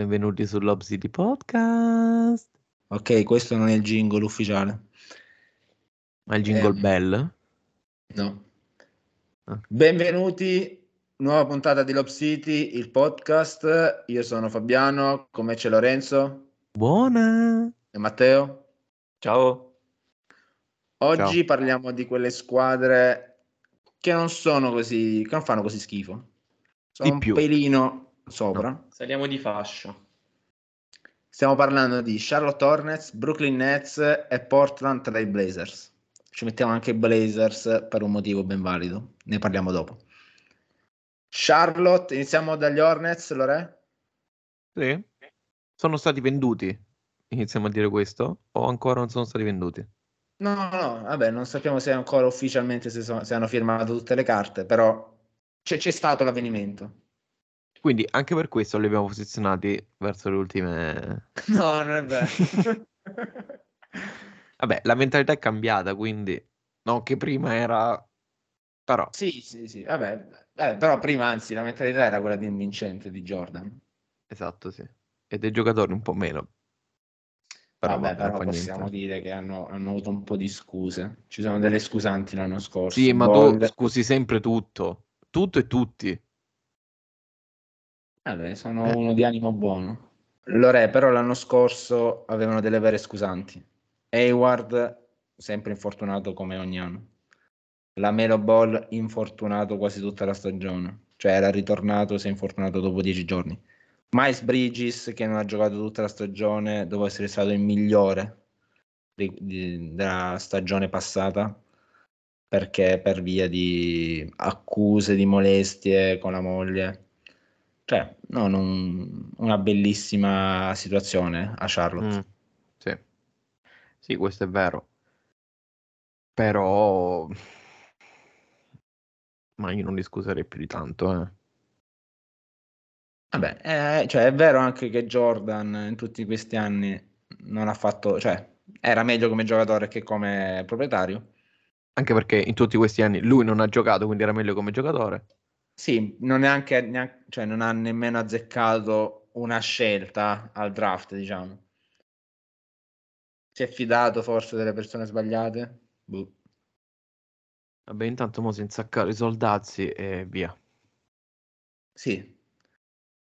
benvenuti sull'Ob City Podcast. Ok, questo non è il jingle ufficiale. Ma il jingle Eh. bell? No. Ah. Benvenuti, nuova puntata di Lob City, il podcast. Io sono Fabiano, con me c'è Lorenzo Buona! e Matteo. Ciao. Oggi Ciao. parliamo di quelle squadre che non sono così, che non fanno così schifo. Sono Di un più. pelino sopra. Saliamo di fascia. Stiamo parlando di Charlotte Hornets, Brooklyn Nets e Portland Trail Blazers. Ci mettiamo anche i Blazers per un motivo ben valido, ne parliamo dopo. Charlotte, iniziamo dagli Hornets, Lore? Sì? Sono stati venduti? Iniziamo a dire questo? O ancora non sono stati venduti? No, no, vabbè, non sappiamo se ancora ufficialmente se, sono- se hanno firmato tutte le carte, però c'è, c'è stato l'avvenimento. Quindi anche per questo li abbiamo posizionati verso le ultime... No, non è vero. Vabbè, la mentalità è cambiata, quindi... Non che prima era... Però, sì, sì, sì, vabbè, vabbè, però prima anzi la mentalità era quella di un vincente di Jordan. esatto, sì. E dei giocatori un po' meno. Però Vabbè, però possiamo niente. dire che hanno, hanno avuto un po' di scuse. Ci sono delle scusanti l'anno scorso. Sì, ma tu Ball- scusi sempre tutto. Tutto e tutti. Vabbè, sono Eh. uno di animo buono. Lore, però l'anno scorso avevano delle vere scusanti. Hayward, sempre infortunato come ogni anno. La Melo Ball, infortunato quasi tutta la stagione. Cioè era ritornato, si è infortunato dopo dieci giorni. Miles Bridges, che non ha giocato tutta la stagione, dopo essere stato il migliore di- di- della stagione passata, perché per via di accuse di molestie con la moglie. Cioè, non un- una bellissima situazione a Charlotte. Mm, sì. Sì, questo è vero. Però... Ma io non li scuserei più di tanto, eh. Vabbè, eh, cioè, è vero anche che Jordan in tutti questi anni non ha fatto, cioè, era meglio come giocatore che come proprietario. Anche perché in tutti questi anni lui non ha giocato, quindi era meglio come giocatore. Sì, non, neanche, neanche- cioè, non ha nemmeno azzeccato una scelta al draft, diciamo. Si è fidato forse delle persone sbagliate? Boh. Vabbè, intanto mo si insaccare i soldazzi e via. Sì,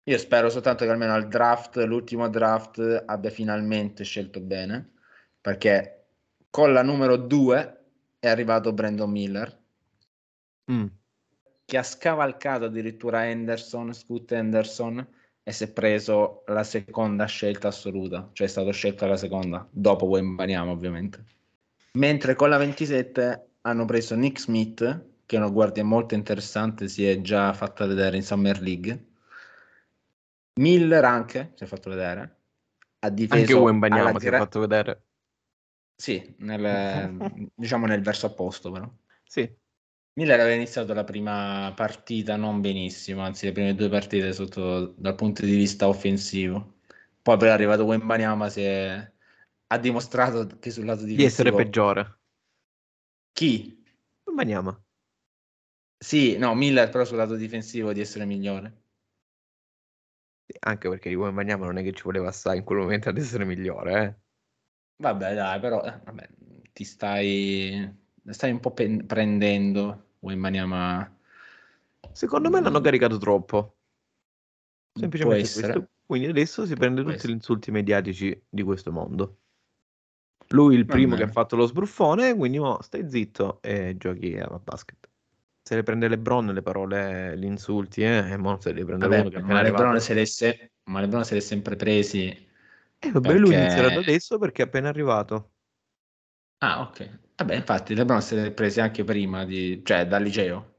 io spero soltanto che almeno al draft, l'ultimo draft, abbia finalmente scelto bene, perché con la numero 2 è arrivato Brandon Miller, Mm, che ha scavalcato addirittura Henderson, Scoot Henderson, e si è preso la seconda scelta assoluta, cioè è stato scelto la seconda, dopo Wembanyama ovviamente. Mentre con la 27 hanno preso Nick Smith, che è una guardia molto interessante, si è già fatta vedere in Summer League. Miller anche, si è fatto vedere. Ha difeso Anche alla si è gra- fatto vedere. Sì, nel- diciamo nel verso opposto però. Sì, Miller aveva iniziato la prima partita non benissimo, anzi le prime due partite sotto, dal punto di vista offensivo. Poi però è arrivato Wembanyama, si è, ha dimostrato che sul lato di essere peggiore. Chi? Wembanyama. Sì, no, Miller però sul lato difensivo di essere migliore. Anche perché di Wembanyama non è che ci voleva assai in quel momento ad essere migliore, eh. Vabbè, dai, però eh, vabbè, ti stai, stai un po' pen- prendendo Wembanyama. Secondo me l'hanno caricato troppo. Semplicemente questo. Quindi adesso si prende Può tutti essere. gli insulti mediatici di questo mondo. Lui il primo che ha fatto lo sbruffone, quindi mo stai zitto e giochi a basket. Se le prende LeBron le parole, gli insulti, eh, e mo se le prende Vabbè, uno che è ma LeBron se l'è se- ma LeBron se l'è sempre presi. Eh, vabbè, lui perché- inizierà da adesso perché è appena arrivato. Ah, ok. Vabbè, infatti LeBron se l'è presi anche prima di, cioè dal liceo.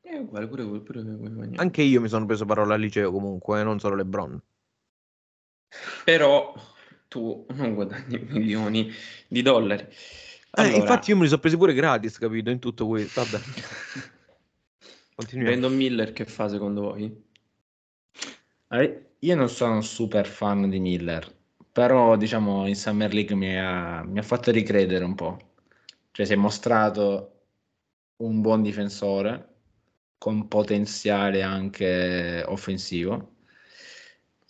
È uguale, pure, pure, pure. Anche io mi sono preso parola al liceo comunque, eh, non solo LeBron. Però tu non guadagni milioni di dollari. Eh, Allora, infatti io me li sono presi pure gratis, capito, in tutto questo. Vabbè. Continuiamo. Brandon Miller che fa secondo voi? Allora, Io non sono super fan di Miller, però diciamo in Summer League mi ha, mi ha fatto ricredere un po'. Cioè si è mostrato un buon difensore con potenziale anche offensivo.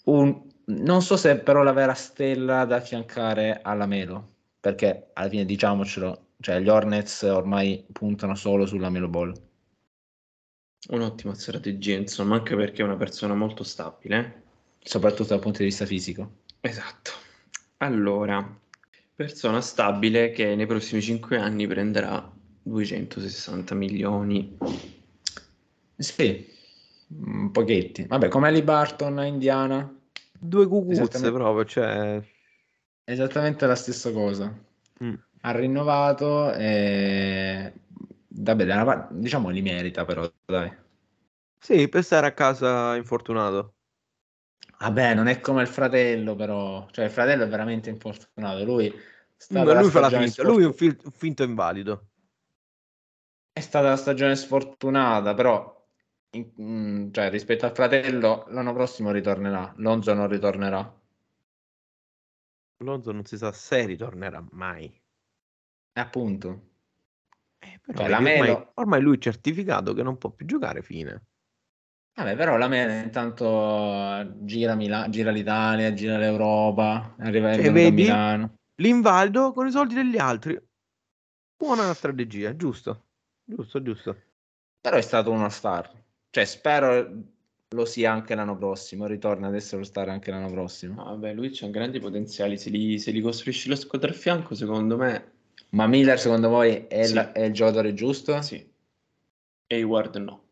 Un- Non so se però la vera stella da affiancare alla Melo, perché alla fine diciamocelo, cioè gli Hornets ormai puntano solo sulla Melo Ball. Un'ottima strategia, insomma, anche perché è una persona molto stabile. soprattutto dal punto di vista fisico. Esatto. Allora, persona stabile che nei prossimi 5 anni prenderà 260 milioni. Sì, un pochetti. Vabbè, come Ali Barton a Indiana, Due cucuzze Esattamente. proprio, cioè... esattamente la stessa cosa. mm. Ha rinnovato e... Vabbè, da una parte- diciamo li merita però, dai. Sì, per stare a casa infortunato. Vabbè, non è come il fratello però, cioè il fratello è veramente infortunato, lui... sta Beh, dalla lui fa la finta, lui è un, fil- un finto invalido. È stata la stagione sfortunata, però in- mm, cioè, rispetto al fratello l'anno prossimo ritornerà, Lonzo non ritornerà. Lonzo non si sa se ritornerà mai. E appunto, Eh, però Cioè, ormai, ormai lui è certificato che non può più giocare fine. vabbè, però la Melo intanto gira, Mila- gira l'Italia, gira l'Europa, arriva Cioè, a? Milano. L'invalido con i soldi degli altri. Buona strategia, giusto. Giusto, giusto. Però è stato uno star. Cioè, spero lo sia anche l'anno prossimo, ritorna ad essere lo star anche l'anno prossimo. No, vabbè, lui c'ha grandi potenziali. Se li, se li costruisci lo squadra a fianco, secondo me, Ma Miller, secondo voi, è, Sì. la- è il giocatore giusto? sì. Hayward no.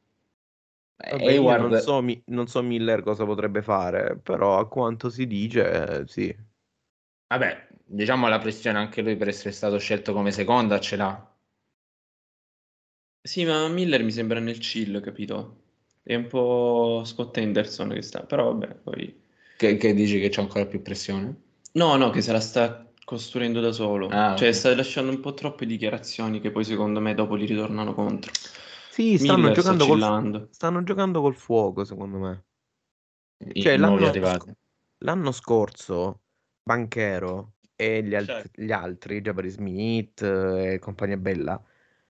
Vabbè, Hayward- non so, Mi- non so Miller cosa potrebbe fare, però a quanto si dice, eh, sì. Vabbè, diciamo la pressione anche lui per essere stato scelto come seconda ce l'ha. Sì, ma Miller mi sembra nel chill, capito? È un po' Scott Henderson che sta, però vabbè, poi... Che, che dici che c'è ancora più pressione? No, no, che se la sta costruendo da solo. Ah, Cioè, ok. sta lasciando un po' troppe dichiarazioni che poi secondo me dopo gli ritornano contro. Sì, stanno Miller giocando, col, stanno giocando col fuoco, secondo me. Cioè, l'anno, l'anno scorso, Banchero e gli, alt- Certo. gli altri, Jabari Smith eh, e compagnia bella,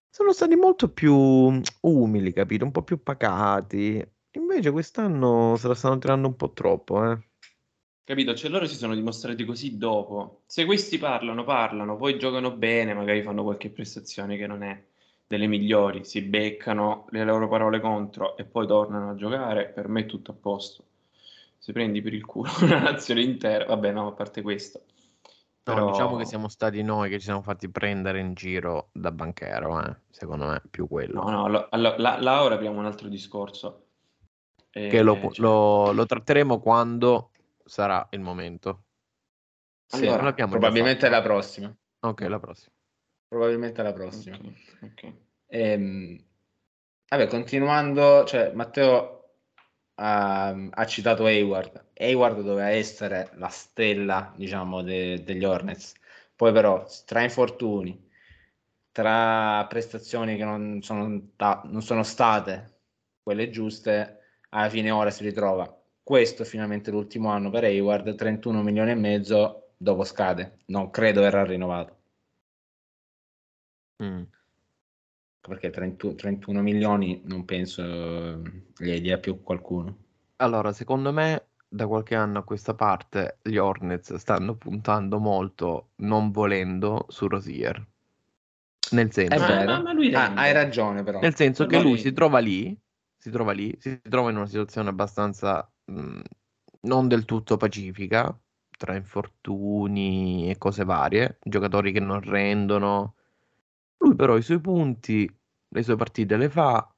sono stati molto più mm, umili, capito? Un po' più pacati. Invece quest'anno se la stanno tirando un po' troppo, eh. Capito? Cioè loro si sono dimostrati così dopo. Se questi parlano, parlano, poi giocano bene, magari fanno qualche prestazione che non è delle migliori, si beccano le loro parole contro e poi tornano a giocare, per me è tutto a posto. Se prendi per il culo una nazione intera, vabbè no, a parte questo. No, Però- diciamo che siamo stati noi che ci siamo fatti prendere in giro da Banchero, eh. Secondo me, più quello. No, no, allo- allo- là, là ora apriamo un altro discorso. Eh, Che lo, cioè, lo- lo tratteremo quando sarà il momento. Sì, Allora, già probabilmente la prossima. Ok, la prossima. Probabilmente la prossima. ok, ok. Ehm, vabbè, continuando, cioè Matteo ha, ha citato Hayward. Hayward doveva essere la stella, diciamo, de- degli Hornets. Poi però, tra infortuni, tra prestazioni che non sono, ta- non sono state quelle giuste, alla fine ora si ritrova. Questo è finalmente l'ultimo anno per Hayward, 31 milioni e mezzo, dopo scade. Non credo verrà rinnovato. Mm. perché 30 31 milioni non penso eh, gli dia più qualcuno. Allora, secondo me, da qualche anno a questa parte, gli Hornets stanno puntando molto, non volendo, su Rosier. Nel senso, È Ma- vero. ma- ma lui Ah, hai ragione però. nel senso Ma che lui si trova lì, si trova lì, si trova in una situazione abbastanza mh, non del tutto pacifica, tra infortuni e cose varie, giocatori che non rendono. Lui però i suoi punti, le sue partite le fa,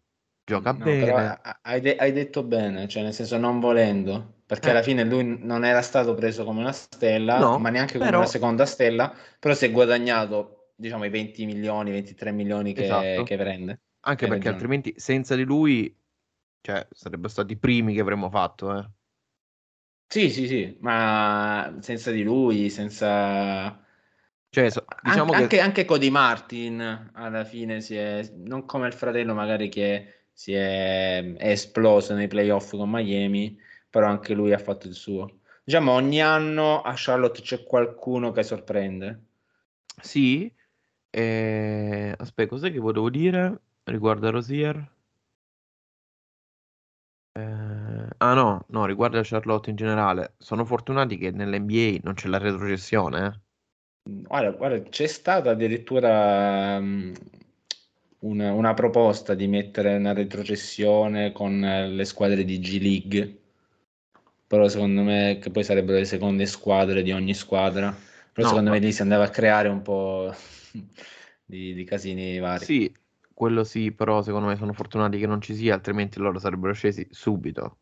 gioca No, bene. hai, de- hai detto bene, cioè nel senso non volendo, perché Eh. alla fine lui non era stato preso come una stella, No, ma neanche come però- una seconda stella, però si è guadagnato diciamo i 20 milioni, 23 milioni che, Esatto. che prende. Anche perché ragione. altrimenti senza di lui, cioè, sarebbero stati i primi che avremmo fatto, eh. Sì, sì, sì, ma senza di lui, senza... Cioè, so- diciamo anche, che anche Cody Martin alla fine si è, non come il fratello magari che si è, è esploso nei playoff con Miami, però anche lui ha fatto il suo. Diciamo ogni anno a Charlotte c'è qualcuno che sorprende. sì. eh, Aspetta, cos'è che volevo dire riguardo a Rosier? Eh, ah no, no, riguardo a Charlotte in generale, sono fortunati che nell'NBA non c'è la retrocessione. eh. Guarda, guarda, c'è stata addirittura um, una, una proposta di mettere una retrocessione con eh, le squadre di G League, però secondo me che poi sarebbero le seconde squadre di ogni squadra, però No, secondo ma- me lì si andava a creare un po' di, di casini vari. Sì, quello sì, però secondo me sono fortunati che non ci sia, altrimenti loro sarebbero scesi subito.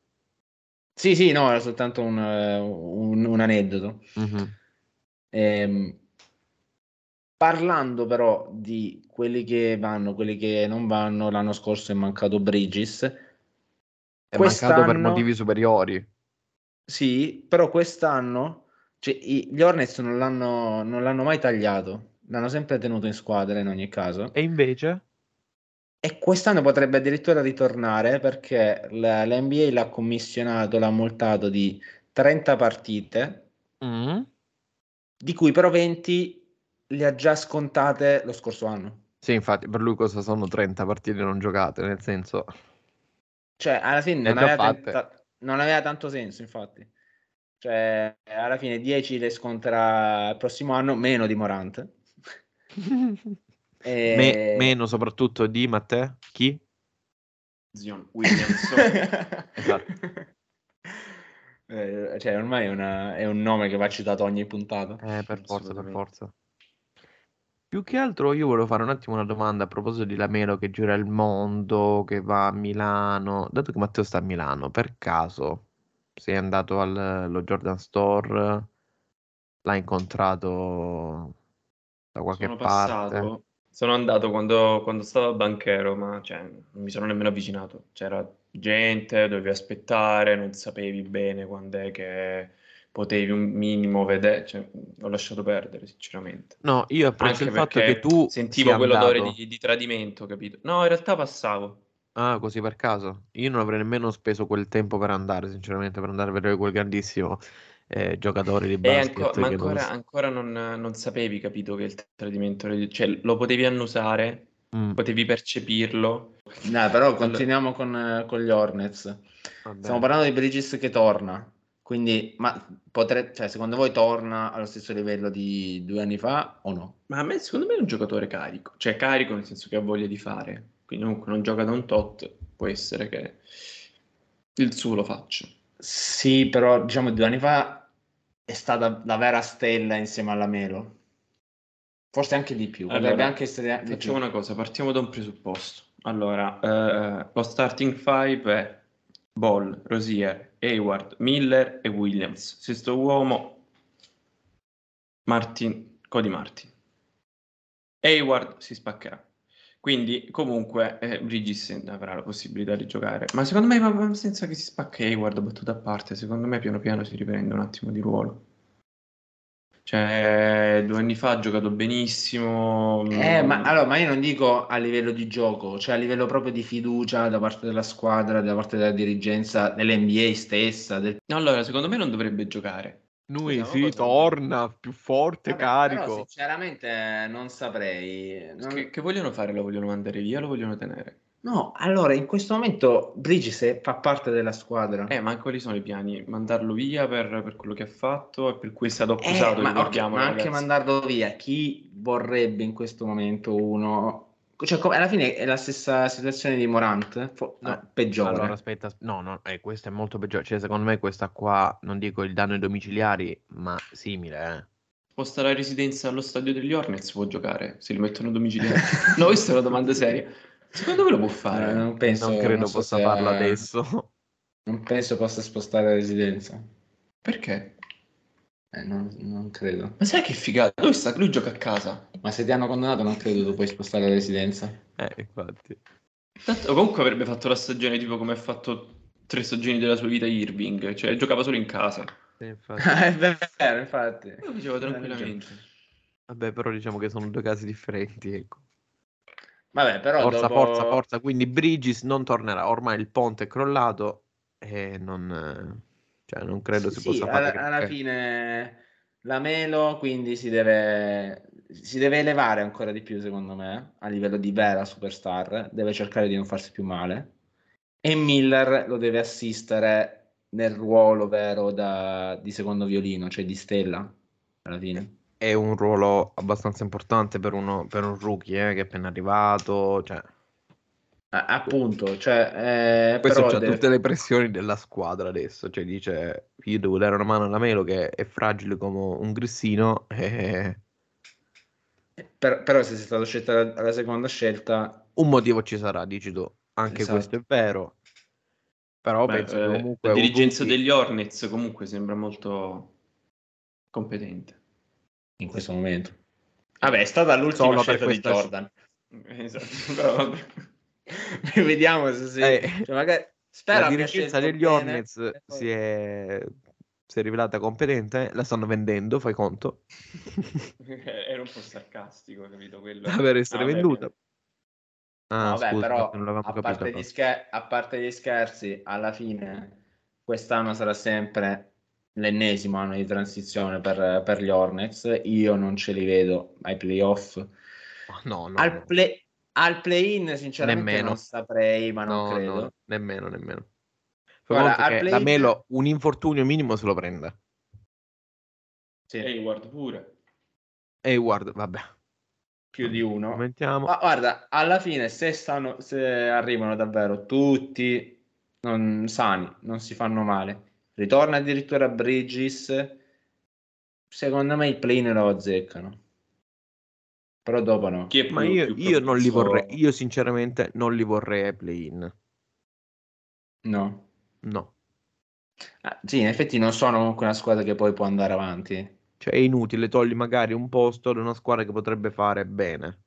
Sì, sì, no, era soltanto un, un- un aneddoto. Mhm. Ehm, parlando però di quelli che vanno, quelli che non vanno, l'anno scorso è mancato Bridges. È mancato per motivi superiori. Sì, però quest'anno cioè, i- gli Hornets non l'hanno non l'hanno mai tagliato, l'hanno sempre tenuto in squadra in ogni caso. E invece? E quest'anno potrebbe addirittura ritornare perché la, la NBA l'ha commissionato, l'ha multato di 30 partite, Mm. di cui però 20 le ha già scontate lo scorso anno. Sì, infatti, per lui cosa sono 30 partite non giocate? Nel senso, Cioè, alla fine non aveva, fatte. Non aveva tanto senso, infatti. Cioè, alla fine 10 le sconterà il prossimo anno, meno di Morant. E- Me- meno soprattutto di Matteo? Chi? Zion Williams. Esatto. Eh, cioè, ormai è, una- è un nome che va citato ogni puntata. Eh, per forza, per forza. Più che altro io volevo fare un attimo una domanda a proposito di Lamelo che gira il mondo, che va a Milano. Dato che Matteo sta a Milano, per caso sei andato al- allo Jordan Store? L'hai incontrato da qualche Sono parte? passato, sono andato quando, quando stavo a banchero, ma cioè, non mi sono nemmeno avvicinato. C'era gente, dovevi aspettare, non sapevi bene quando è che potevi un minimo vedere. Cioè, ho lasciato perdere, sinceramente. No, io apprezzo Anche il fatto che tu sentivo quell'odore di, di tradimento, capito? No, in realtà passavo. Ah, così per caso. Io non avrei nemmeno speso quel tempo per andare, sinceramente, per andare a vedere quel grandissimo eh, giocatore di E basket anco- ma che non ancora, ancora non, non sapevi, capito, che il tradimento cioè, lo potevi annusare, Mm, potevi percepirlo. No, però continuiamo con, con gli Hornets. vabbè. Stiamo parlando di Bridges che torna. Quindi, ma potre- cioè, secondo voi torna allo stesso livello di due anni fa o no? Ma a me, secondo me è un giocatore carico, cioè carico nel senso che ha voglia di fare, quindi comunque non gioca da un tot, può essere che il suo lo faccia. Sì, però diciamo due anni fa è stata la vera stella insieme alla Melo. Forse anche di più. Allora, anche essere di Facciamo più. una cosa, partiamo da un presupposto. Allora, eh, lo starting five è Ball, Rosier, Hayward, Miller e Williams. Sesto uomo, Martin, Cody Martin. Hayward si spaccherà. Quindi, comunque, eh, Bridges avrà la possibilità di giocare. Ma secondo me, senza che si spacchi Hayward, battuta a parte, secondo me piano piano si riprende un attimo di ruolo. Cioè, due anni fa ha giocato benissimo. Eh, ma mm, allora, ma io non dico a livello di gioco, cioè a livello proprio di fiducia da parte della squadra, da parte della dirigenza, dell'NBA stessa. Del... Allora, secondo me non dovrebbe giocare. Lui Scusa, sì, ma cosa- torna più forte, Vabbè, carico. Però sinceramente non saprei. Non- Che, che vogliono fare? Lo vogliono mandare via? Lo vogliono tenere? No, allora in questo momento Bridges è- fa parte della squadra. Eh, ma quali sono i piani? Mandarlo via per, per quello che ha fatto e per cui è stato Eh, accusato, ma, ok, ricordiamo, ma anche mandarlo via, chi vorrebbe in questo momento uno? Cioè, come- alla fine è la stessa situazione di Morant, fo- No, no, peggiore. Allora, aspetta, no, no, eh, questo è molto peggiore. Cioè, secondo me questa qua, non dico il danno ai domiciliari, ma simile, eh. Sposta la residenza allo stadio degli Hornets, può giocare? Se li mettono domiciliari? no, questa è una domanda seria. Secondo me lo può fare. Eh, non penso, non credo non so possa se- farlo adesso. Non penso possa spostare la residenza. Perché? Eh, non, non credo. Ma sai che figata? Lui, sta, lui gioca a casa. Ma se ti hanno condannato, non credo tu puoi spostare la residenza. Eh, infatti. Tanto, comunque avrebbe fatto la stagione tipo come ha fatto tre stagioni della sua vita Irving, cioè giocava solo in casa. Sì, infatti. è vero, infatti. Lo faceva tranquillamente. Vabbè, però diciamo che sono due casi differenti, ecco. Vabbè, però Forza, dopo... forza, forza. Quindi Bridges non tornerà. Ormai il ponte è crollato e non, cioè, non credo si Sì, possa sì, fare alla, alla fine la Melo quindi si deve, si deve elevare ancora di più secondo me a livello di vera superstar deve cercare di non farsi più male e Miller lo deve assistere nel ruolo vero da, di secondo violino, cioè di stella alla fine. È un ruolo abbastanza importante per, uno, per un rookie eh, che è appena arrivato. Cioè. Ah, appunto, cioè, eh, Questo però c'ha deve- tutte le pressioni della squadra adesso. Cioè, dice: Io devo dare una mano alla Melo che è fragile come un grissino. E per- però se sei stato scelto alla, alla seconda scelta, un motivo ci sarà, dici tu. Anche Esatto. questo è vero. Però Beh, penso che eh, comunque la dirigenza rookie- degli Hornets comunque sembra molto competente. In questo momento. Vabbè, è stata l'ultima Solo scelta di questa sc- Jordan. Esatto. Vediamo se si... Eh, cioè, magari... Spero la dirigenza degli Hornets poi- si è, si è rivelata competente, la stanno vendendo, fai conto, Era un po' sarcastico, capito? Quello... per essere Ah, venduta. Ah, Vabbè, scusa, però a parte, scher- a parte gli scherzi, alla fine quest'anno sarà sempre l'ennesimo anno di transizione per, per gli Hornets. Io non ce li vedo ai playoff. No, no, Al, play- al play-in, sinceramente, Nemmeno. non saprei, ma non No, credo. no, nemmeno, nemmeno. Guarda, la Melo un infortunio minimo se lo prende. Sì, Hayward pure. Guarda, vabbè, più di uno. commentiamo. Ma guarda, alla fine, se, stanno, se arrivano davvero tutti non, sani, non si fanno male, ritorna addirittura Bridges, secondo me i play lo azzeccano. Però dopo no. Più, Ma io, io non li vorrei, io sinceramente non li vorrei ai play-in. No. No, Ah, sì, in effetti non sono comunque una squadra che poi può andare avanti. cioè è inutile, togli magari un posto ad una squadra che potrebbe fare bene.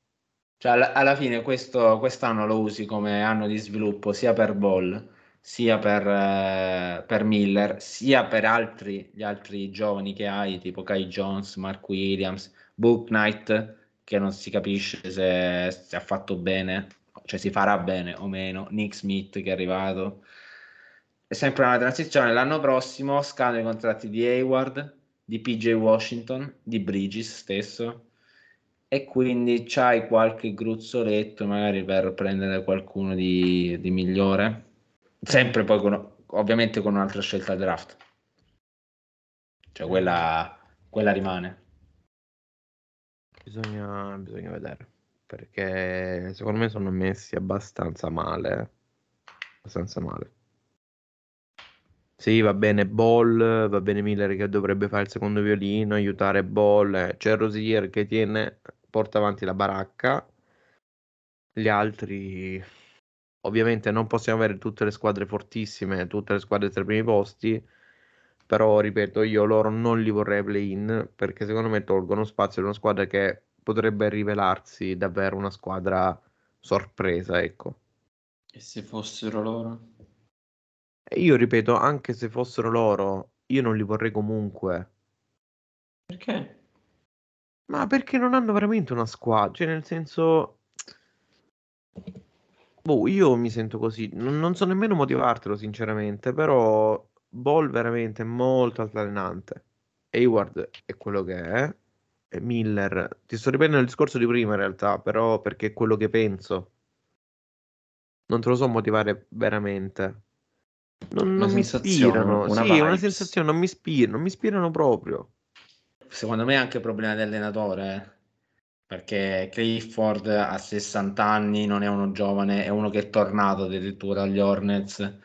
Cioè, alla, alla fine questo, quest'anno lo usi come anno di sviluppo sia per Ball, sia per, eh, per Miller, sia per altri, gli altri giovani che hai, tipo Kai Jones, Mark Williams, Book Knight, che non si capisce se, se ha fatto bene, cioè si farà bene o meno, Nick Smith che è arrivato. È sempre una transizione. L'anno prossimo scadono i contratti di Hayward, di PJ Washington, di Bridges stesso e quindi c'hai qualche gruzzoletto magari per prendere qualcuno di, di migliore sempre poi con, ovviamente con un'altra scelta draft cioè quella, quella rimane Bisogna, bisogna vedere. Perché secondo me sono messi abbastanza male. Abbastanza male. Sì, va bene Ball, va bene Miller che dovrebbe fare il secondo violino, aiutare Ball. eh, C'è Rosier che tiene, porta avanti la baracca. Gli altri, ovviamente non possiamo avere tutte le squadre fortissime, tutte le squadre tra i primi posti. Però, ripeto, io loro non li vorrei play-in perché secondo me tolgono spazio ad una squadra che potrebbe rivelarsi davvero una squadra sorpresa, ecco. E se fossero loro? E io ripeto, anche se fossero loro, io non li vorrei comunque. Perché? Ma perché non hanno veramente una squadra? Cioè, nel senso... Boh, io mi sento così. Non, non so nemmeno motivartelo, sinceramente, però Ball veramente è molto altalenante. Hayward è quello che è. E Miller, ti sto riprendendo il discorso di prima in realtà, però perché è quello che penso. Non te lo so motivare veramente. Non, non mi ispirano. una Sì, è una sensazione, non mi ispirano, non mi ispirano proprio. secondo me è anche problema dell'allenatore eh. Perché Clifford a 60 anni non è uno giovane è uno che è tornato addirittura agli Hornets.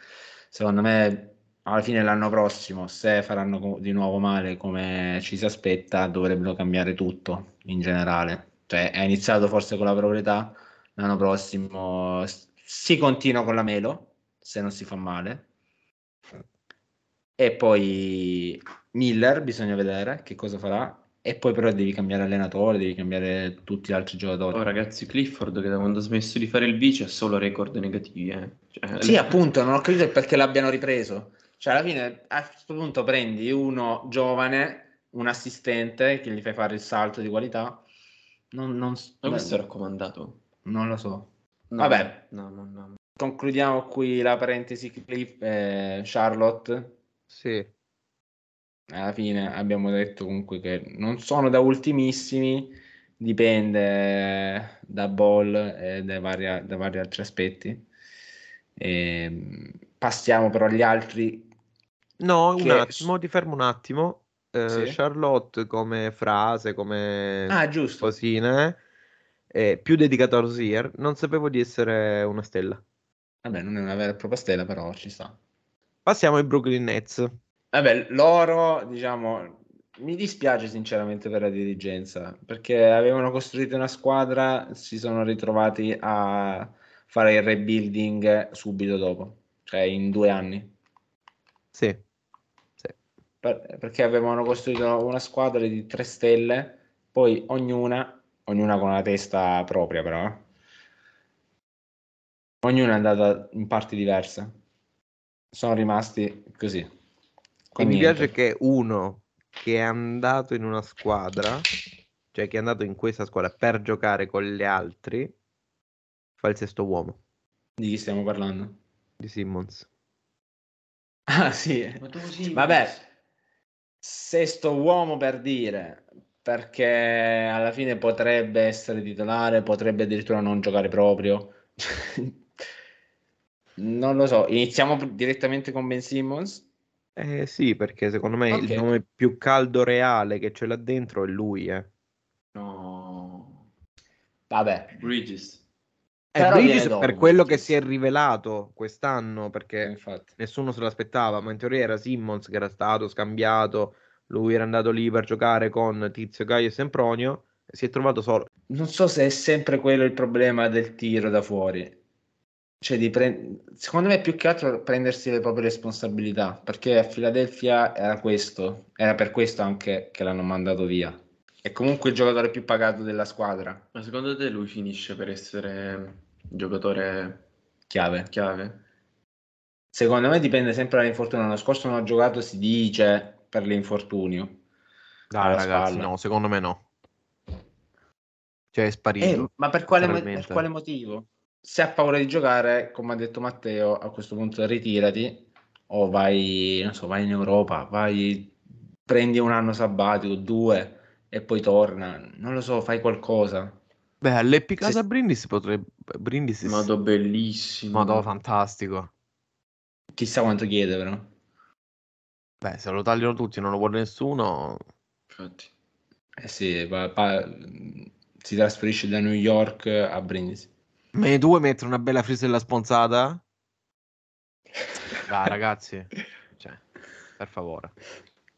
Secondo me alla fine l'anno prossimo se faranno di nuovo male come ci si aspetta dovrebbero cambiare tutto in generale. Cioè è iniziato forse con la proprietà l'anno prossimo si continua con la Melo se non si fa male. E poi Miller bisogna vedere che cosa farà e poi però devi cambiare allenatore, devi cambiare tutti gli altri giocatori. Oh, ragazzi, Clifford che da quando ha smesso di fare il vice ha solo record negativi. Eh. Cioè, Sì, appunto, non ho capito perché l'abbiano ripreso. Cioè, alla fine, a questo punto prendi uno giovane, un assistente, che gli fai fare il salto di qualità. Non, non, Ma questo è raccomandato. non lo so. No, Vabbè. No, no, no. Concludiamo qui la parentesi Cliff, eh, Charlotte. Sì. Alla fine abbiamo detto comunque che non sono da ultimissimi, dipende da Ball e da vari, da vari altri aspetti. Ehm, passiamo però agli altri No, un attimo, ti fermo un attimo. Eh, Sì? Charlotte come frase, come Ah, giusto. cosine, è più dedicato a Rosier. Non sapevo di essere una stella. Vabbè, non è una vera e propria stella, però ci sta. Passiamo ai Brooklyn Nets. Vabbè, loro, diciamo, mi dispiace sinceramente per la dirigenza, perché avevano costruito una squadra, si sono ritrovati a fare il rebuilding subito dopo, cioè in due anni. Sì, sì. Per- perché avevano costruito una squadra di tre stelle, poi ognuna, ognuna con la testa propria però, eh. ognuna è andata in parti diverse. Sono rimasti così. E con mi niente. piace che uno che è andato in una squadra, cioè che è andato in questa squadra per giocare con gli altri, fa il sesto uomo Di chi stiamo parlando? di Simmons. Ah sì, Ma tu sì, vabbè, sesto uomo per dire, perché alla fine potrebbe essere titolare, potrebbe addirittura non giocare proprio. Non lo so, iniziamo direttamente con Ben Simmons. Eh sì, perché secondo me Ok. il nome più caldo reale che ce l'ha dentro è lui, eh. No. Vabbè, Bridges. Eh, Però Bridges dopo, per quello che Bridges. si è rivelato quest'anno, eh, perché infatti. nessuno se l'aspettava, ma in teoria era Simmons che era stato scambiato, lui era andato lì per giocare con Tizio Gaio e Sempronio, e si è trovato solo. Non so se è sempre quello il problema del tiro da fuori. Cioè, di pre- secondo me più che altro prendersi le proprie responsabilità, perché a Philadelphia era questo, era per questo anche che l'hanno mandato via. È comunque il giocatore più pagato della squadra, Ma secondo te lui finisce per essere un giocatore chiave. chiave? Secondo me dipende sempre dall'infortunio. L'anno scorso non ha giocato, si dice, per l'infortunio. Dai ragazzi, spalla. no, secondo me no. Cioè è Eh, sparito. ma per quale, mo- per quale motivo? Se ha paura di giocare, come ha detto Matteo, a questo punto ritirati o vai, non so, vai in Europa, vai, prendi un anno sabbatico, due e poi torna. Non lo so, fai qualcosa. Beh, all'Epic Se- Brindisi potrebbe... Brindisi... Madò bellissimo. Madò, fantastico. Chissà quanto chiede, però. Beh, se lo tagliano tutti non lo vuole nessuno... Infatti. Eh sì, va- pa- si trasferisce da New York a Brindisi. Me ne due mettere una bella frisella sponsata? Dai ragazzi, cioè, per favore.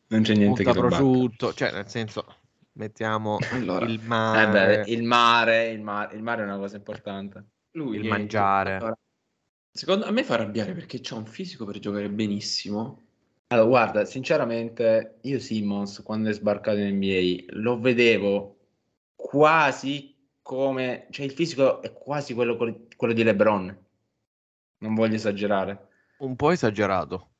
Non c'è niente Punta che prosciutto, cioè nel senso, mettiamo Allora, il Eh mare, beh, il mare, il mare, il mare è una cosa importante. lui il mangiare. Allora, secondo a me fa arrabbiare perché c'ha un fisico per giocare benissimo. Allora, guarda, sinceramente, io Simmons, quando è sbarcato in NBA, lo vedevo quasi come... Cioè, il fisico è quasi quello, quello di LeBron. Non voglio esagerare. un po' esagerato.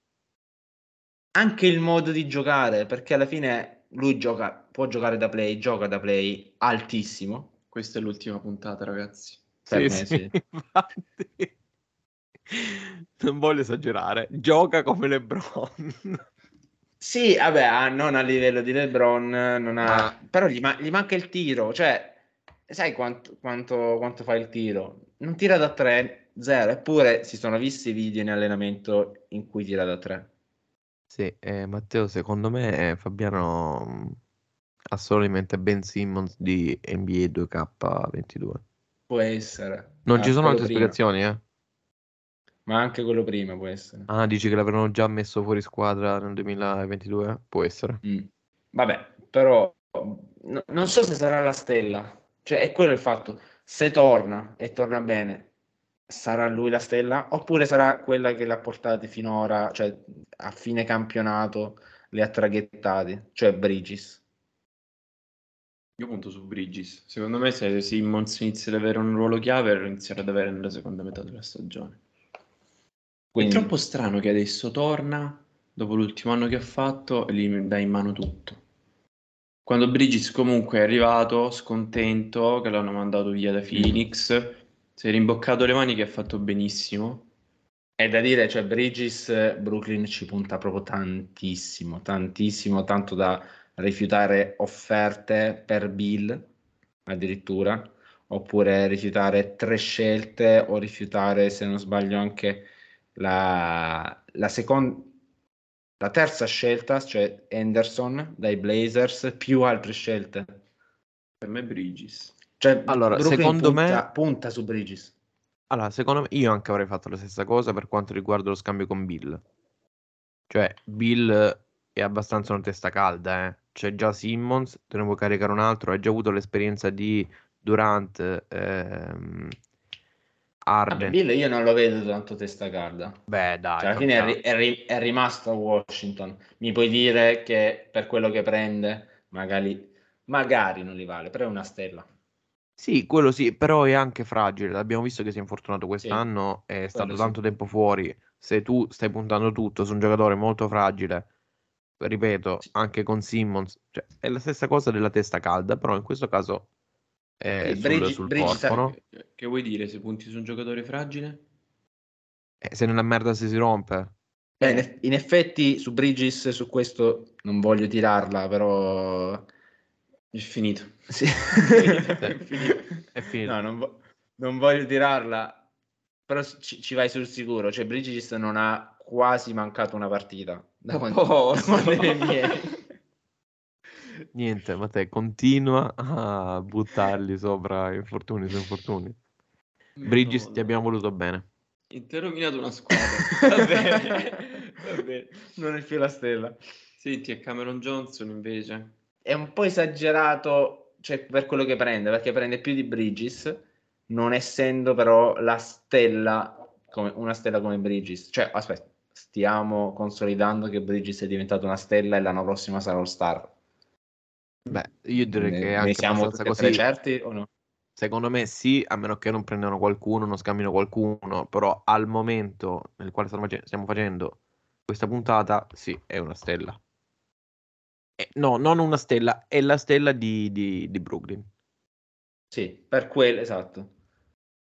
Anche il modo di giocare, perché alla fine lui gioca, può giocare da play, gioca da play altissimo. Questa è l'ultima puntata, ragazzi. Per me, Sì, sì, sì. infatti. Non voglio esagerare, gioca come LeBron. Sì, vabbè, ah, non a livello di LeBron, non ha... Ma- però gli, ma- gli manca il tiro, cioè, sai quanto, quanto, quanto fa il tiro? Non tira da tre, zero, eppure si sono visti video in allenamento in cui tira da tre. Sì, eh, Matteo, secondo me eh, Fabiano mh, ha solo in mente Ben Simmons di NBA 2K22. Può essere. Non Ah, ci sono altre prima. spiegazioni, eh? Ma anche quello prima può essere. Ah, dici che l'avranno già messo fuori squadra nel 2022? Può essere. Mm. Vabbè, però no- non so se sarà la stella. Cioè, è quello il fatto. Se torna e torna bene, sarà lui la stella? Oppure sarà quella che l'ha portati finora, cioè a fine campionato, li ha traghettati, cioè Bridges. Io punto su Bridges. Secondo me se Simmons inizia ad avere un ruolo chiave, lo inizierà ad avere nella seconda metà della stagione. Quindi, È troppo strano che adesso torna, dopo l'ultimo anno che ha fatto, e gli dà in mano tutto. Quando Bridges comunque è arrivato, scontento, che l'hanno mandato via da Phoenix, si è rimboccato le mani che ha fatto benissimo. è da dire, cioè Bridges, Brooklyn ci punta proprio tantissimo, tantissimo, tanto da rifiutare offerte per Bill, addirittura, oppure rifiutare tre scelte o rifiutare, se non sbaglio, anche la, la seconda, La terza scelta, cioè Henderson dai Blazers, più altre scelte. Per me Bridges. Cioè, Allora, Brooklyn secondo punta, me- punta su Bridges. Allora, secondo me io anche avrei fatto la stessa cosa per quanto riguarda lo scambio con Bill. Cioè, Bill è abbastanza una testa calda, eh. C'è già Simmons, te ne vuoi caricare un altro, hai già avuto l'esperienza di Durant, ehm, Harden. Bill io non lo vedo tanto testa calda. Beh, dai, Cioè, alla fine è, ri- è ri- è rimasto a Washington. Mi puoi dire che per quello che prende, magari, magari non li vale, però è una stella. Sì, quello sì, però è anche fragile. L'abbiamo visto che si è infortunato quest'anno, è stato sì. tanto tempo fuori. Se tu stai puntando tutto su un giocatore molto fragile, ripeto, Sì. anche con Simmons, cioè, è la stessa cosa della testa calda, però in questo caso Sì, sul, Bridges- sul Bridges corpo, ha- no? Che, vuoi dire se punti su un giocatore fragile? Eh, se nella merda si si rompe. Eh, in, eff- in effetti su Bridges, su questo non voglio tirarla, però... È finito. Sì. È finito. È finito. No, non, vo- non voglio tirarla, però ci, ci vai sul sicuro. Cioè, Bridges non ha quasi mancato una partita. Da quando, posto. da quando è. Niente, ma te continua a buttarli sopra infortuni su infortuni. Bridges, ti abbiamo voluto bene. Ti hai rovinato una squadra. Va bene. Va bene. non è più la stella. Senti, è Cameron Johnson invece. È un po' esagerato cioè, per quello che prende, perché prende più di Bridges, non essendo però la stella, come, una stella come Bridges. Cioè, aspetta, stiamo consolidando che Bridges è diventato una stella e l'anno prossimo sarà All Star. Beh, io direi ne, che è ne anche siamo così. certi o no? Secondo me sì, a meno che non prendano qualcuno, non scambino qualcuno, però al momento nel quale stiamo face- stiamo facendo questa puntata, sì, è una stella. Eh, no, non una stella, è la stella di, di- di Brooklyn. Sì, per quello, esatto.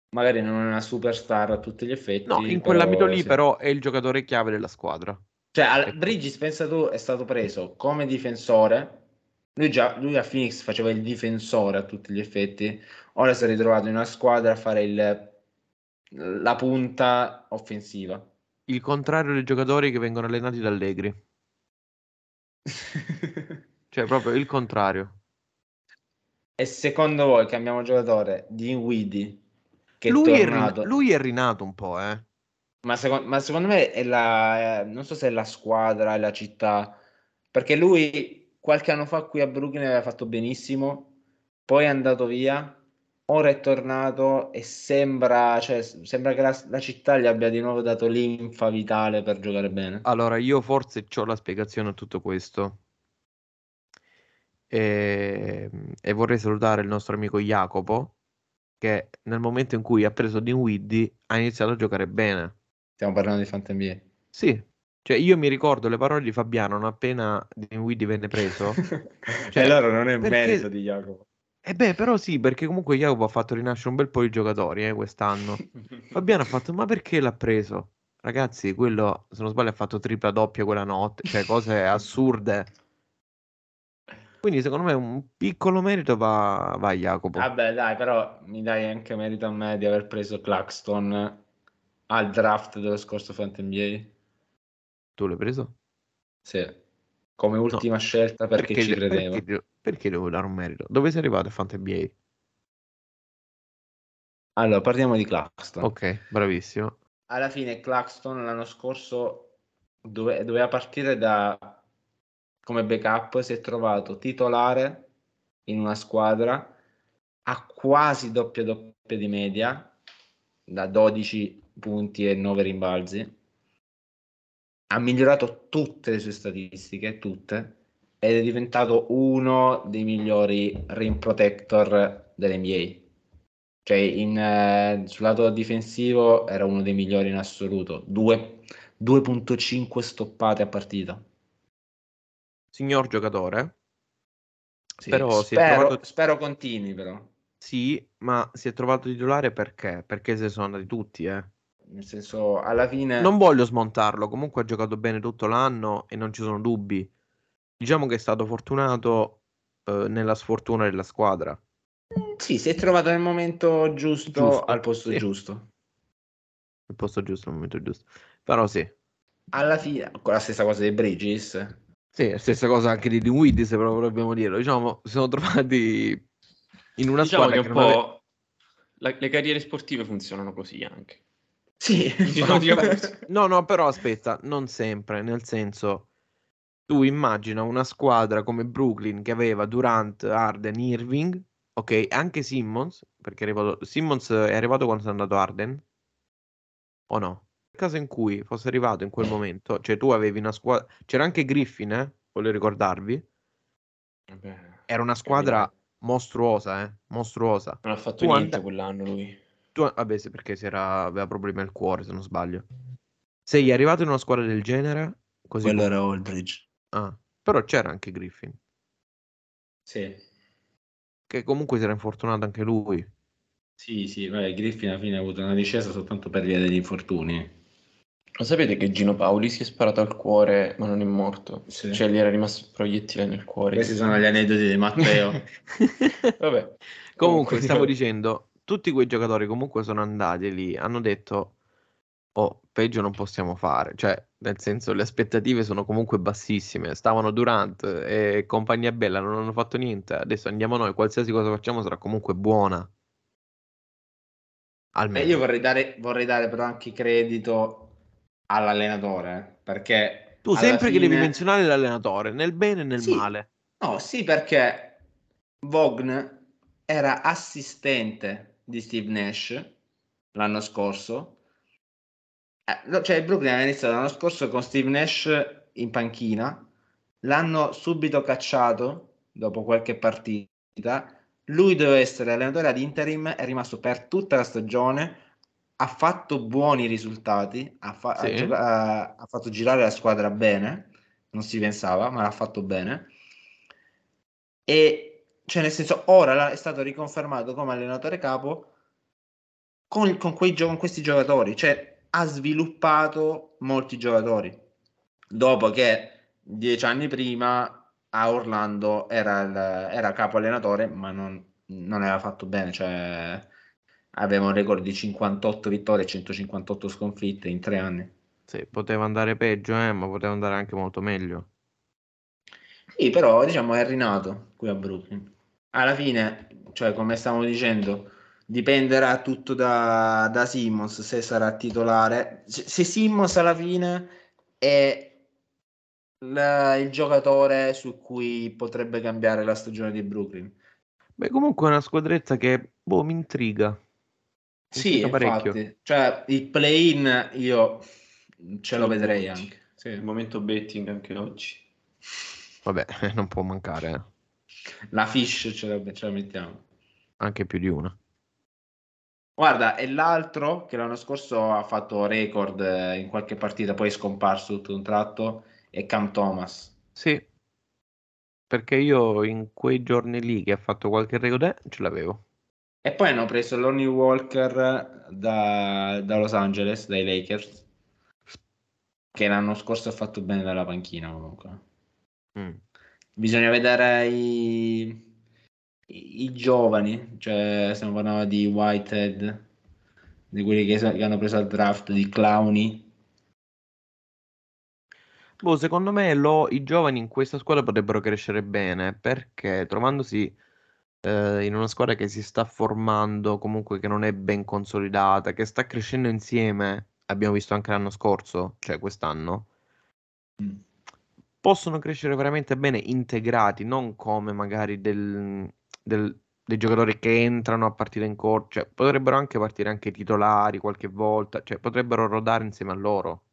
Magari non è una superstar a tutti gli effetti. No, in quell'ambito lì sì. però è il giocatore chiave della squadra. Cioè, al-. Bridges, pensa tu, è stato preso come difensore. Lui, già, lui a Phoenix faceva il difensore a tutti gli effetti. Ora si è ritrovato in una squadra a fare il- la punta offensiva. Il contrario dei giocatori che vengono allenati da Allegri. Cioè, proprio il contrario. e secondo voi cambiamo giocatore di Widi che Lui è è, rin- tornato? lui è rinato un po', eh. Ma, secondo, ma secondo me è la, eh, non so se è la squadra, è la città, perché lui qualche anno fa qui a Brooklyn aveva fatto benissimo, poi è andato via, ora è tornato e sembra, cioè, sembra che la, la città gli abbia di nuovo dato linfa vitale per giocare bene. Allora, io forse ho la spiegazione a tutto questo. E, e vorrei salutare il nostro amico Jacopo, che nel momento in cui ha preso Dinwiddie ha iniziato a giocare bene. Stiamo parlando di Fanta NBA. Sì, cioè io mi ricordo le parole di Fabiano non appena Dinwiddie venne preso. e allora non è perché- merito di Jacopo. E beh, però sì, perché comunque Jacopo ha fatto rinascere un bel po' di giocatori eh, quest'anno. Fabiano ha fatto, ma perché l'ha preso? Ragazzi, quello, se non sbaglio, ha fatto tripla doppia quella notte, cioè cose assurde. Quindi secondo me un piccolo merito va, va a Jacopo. Vabbè, dai, però mi dai anche merito a me di aver preso Claxton al draft dello scorso Fanta NBA. Tu l'hai preso? Sì, come ultima scelta perché, ci credevo. Perché, perché devo dare un merito? Dove sei arrivato a Fanta NBA? Allora, parliamo di Claxton. Ok, bravissimo. Alla fine Claxton l'anno scorso dove- doveva partire da come backup, si è trovato titolare in una squadra a quasi doppia doppia di media, da 12 punti e 9 rimbalzi. Ha migliorato tutte le sue statistiche, tutte, ed è diventato uno dei migliori rim protector dell'NBA. Cioè, in, eh, sul lato difensivo era uno dei migliori in assoluto. Due- 2.5 stoppate a partita. Signor giocatore, Sì, Però spero, trovato- spero continui, però. sì, ma si è trovato titolare perché? Perché se sono andati tutti, eh. Nel senso, alla fine... Non voglio smontarlo, comunque ha giocato bene tutto l'anno e non ci sono dubbi. Diciamo che è stato fortunato eh, nella sfortuna della squadra. Sì, si è trovato nel momento giusto, Giusto, al posto sì. giusto. Il posto giusto, il momento giusto. Però sì, alla fine, con la stessa cosa dei Bridges, Sì, stessa cosa anche di Dinwiddie, se proprio dobbiamo dirlo. Diciamo, si sono trovati in una Diciamo squadra che un ave- po' la- le carriere sportive funzionano così anche. Sì. No, no, però aspetta, non sempre, nel senso, tu immagina una squadra come Brooklyn che aveva Durant, Harden, Irving, ok, anche Simmons, perché è arrivato, Simmons è arrivato quando è andato Harden, o no? Nel caso in cui fosse arrivato in quel momento, cioè tu avevi una squadra, c'era anche Griffin, eh, voglio ricordarvi, Vabbè, era una squadra capito. mostruosa, eh, mostruosa. Non ha fatto Tu niente and- quell'anno lui. Tu, vabbè, sì, perché si era, aveva problemi al cuore, se non sbaglio. Sei arrivato in una squadra del genere, così quello come- era Aldridge. Ah, però c'era anche Griffin, Sì, che comunque si era infortunato anche lui. sì, sì, vabbè, Griffin alla fine ha avuto una discesa soltanto per via degli infortuni. Lo sapete che Gino Paoli si è sparato al cuore ma non è morto? Sì. Cioè gli era rimasto il proiettile nel cuore. Questi sono gli aneddoti di Matteo. Vabbè. Comunque, stavo diciamo- dicendo, tutti quei giocatori comunque sono andati lì, hanno detto, oh, peggio non possiamo fare. Cioè, nel senso, le aspettative sono comunque bassissime. Stavano Durant e compagnia bella, non hanno fatto niente. Adesso andiamo noi, qualsiasi cosa facciamo sarà comunque buona. Eh, Almeno. io vorrei dare, vorrei dare però anche credito all'allenatore, perché Tu sempre che devi fine- menzionare l'allenatore, nel bene e nel Sì. male. No, sì, perché Vogn era assistente di Steve Nash l'anno scorso. Eh, cioè, il Brooklyn aveva iniziato l'anno scorso con Steve Nash in panchina, l'hanno subito cacciato dopo qualche partita. Lui doveva essere allenatore ad interim, è rimasto per tutta la stagione, ha fatto buoni risultati, ha, fa- ha Sì. gioca- ha- ha fatto girare la squadra bene, non si pensava, ma l'ha fatto bene. E cioè, nel senso, ora è stato riconfermato come allenatore capo con, con quei con questi giocatori, cioè ha sviluppato molti giocatori. Dopo che dieci anni prima a Orlando era, il, era capo allenatore, ma non, non aveva fatto bene, cioè aveva un record di 58 vittorie e 158 sconfitte in tre anni. Sì, poteva andare peggio, eh, ma poteva andare anche molto meglio. Sì, però diciamo è rinato qui a Brooklyn. Alla fine, cioè come stavamo dicendo, dipenderà tutto da, da Simmons se sarà titolare. Se, se Simmons alla fine è la- il giocatore su cui potrebbe cambiare la stagione di Brooklyn. Beh, comunque è una squadrezza che, boh, mi intriga. Mi Sì, intriga parecchio. infatti, cioè il play-in io ce lo vedrei anche. Sì. Il momento betting anche oggi. Vabbè, non può mancare, eh. La fish ce la, ce la mettiamo. Anche più di una. Guarda, e l'altro che l'anno scorso ha fatto record eh, in qualche partita, poi è scomparso tutto un tratto, è Cam Thomas. Sì, perché io in quei giorni lì che ha fatto qualche record, eh, ce l'avevo. E poi hanno preso Lonnie Walker da, da Los Angeles, dai Lakers, che l'anno scorso ha fatto bene dalla panchina comunque. Mm. Bisogna vedere i, i, i giovani, cioè stiamo parlando di Whitehead, di quelli che, che hanno preso al draft, di Clowny. Boh, secondo me lo- i giovani in questa squadra potrebbero crescere bene perché trovandosi eh, in una squadra che si sta formando, comunque che non è ben consolidata, che sta crescendo insieme, abbiamo visto anche l'anno scorso, cioè quest'anno, Mm. Possono crescere veramente bene integrati, non come magari del- del- dei giocatori che entrano a partire in corso, cioè potrebbero anche partire anche titolari qualche volta, cioè potrebbero rodare insieme a loro.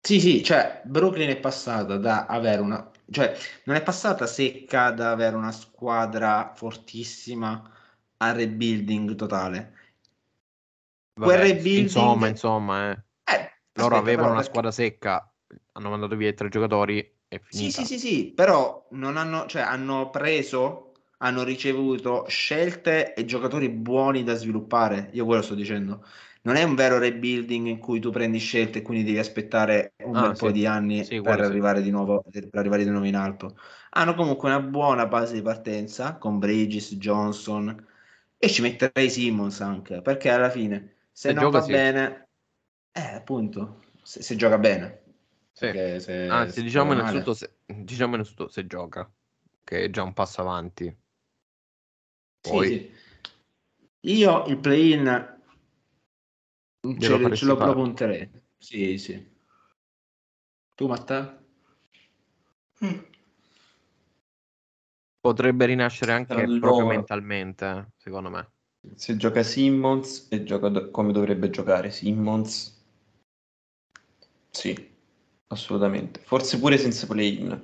Sì, sì, cioè Brooklyn è passata da avere una, cioè non è passata secca da avere una squadra fortissima a rebuilding totale. Quel Vabbè, rebuilding- insomma, insomma, eh. Eh, Loro aspetta, avevano una perché- squadra secca, hanno mandato via i tre giocatori e Sì, sì, sì, sì, però non hanno, cioè, hanno preso, hanno ricevuto scelte e giocatori buoni da sviluppare. Io quello sto dicendo. Non è un vero rebuilding in cui tu prendi scelte e quindi devi aspettare un Ah, bel po' sì. di anni Sì, per arrivare di nuovo, per arrivare di nuovo in alto. Hanno comunque una buona base di partenza con Bridges, Johnson e ci metterei Simmons anche, perché alla fine se Se non va bene, eh, appunto, se, se gioca bene. Sì. Se- Anzi, diciamo innanzitutto, se, diciamo innanzitutto se gioca, che è già un passo avanti. Sì, Poi sì. Io il play-in ce, faresti ce lo propunterei. Sì, sì. Tu, Matteo? potrebbe rinascere anche Tra proprio mentalmente, secondo me. Se gioca Simmons e gioca do- come dovrebbe giocare Simmons, sì, assolutamente. Forse pure senza play-in.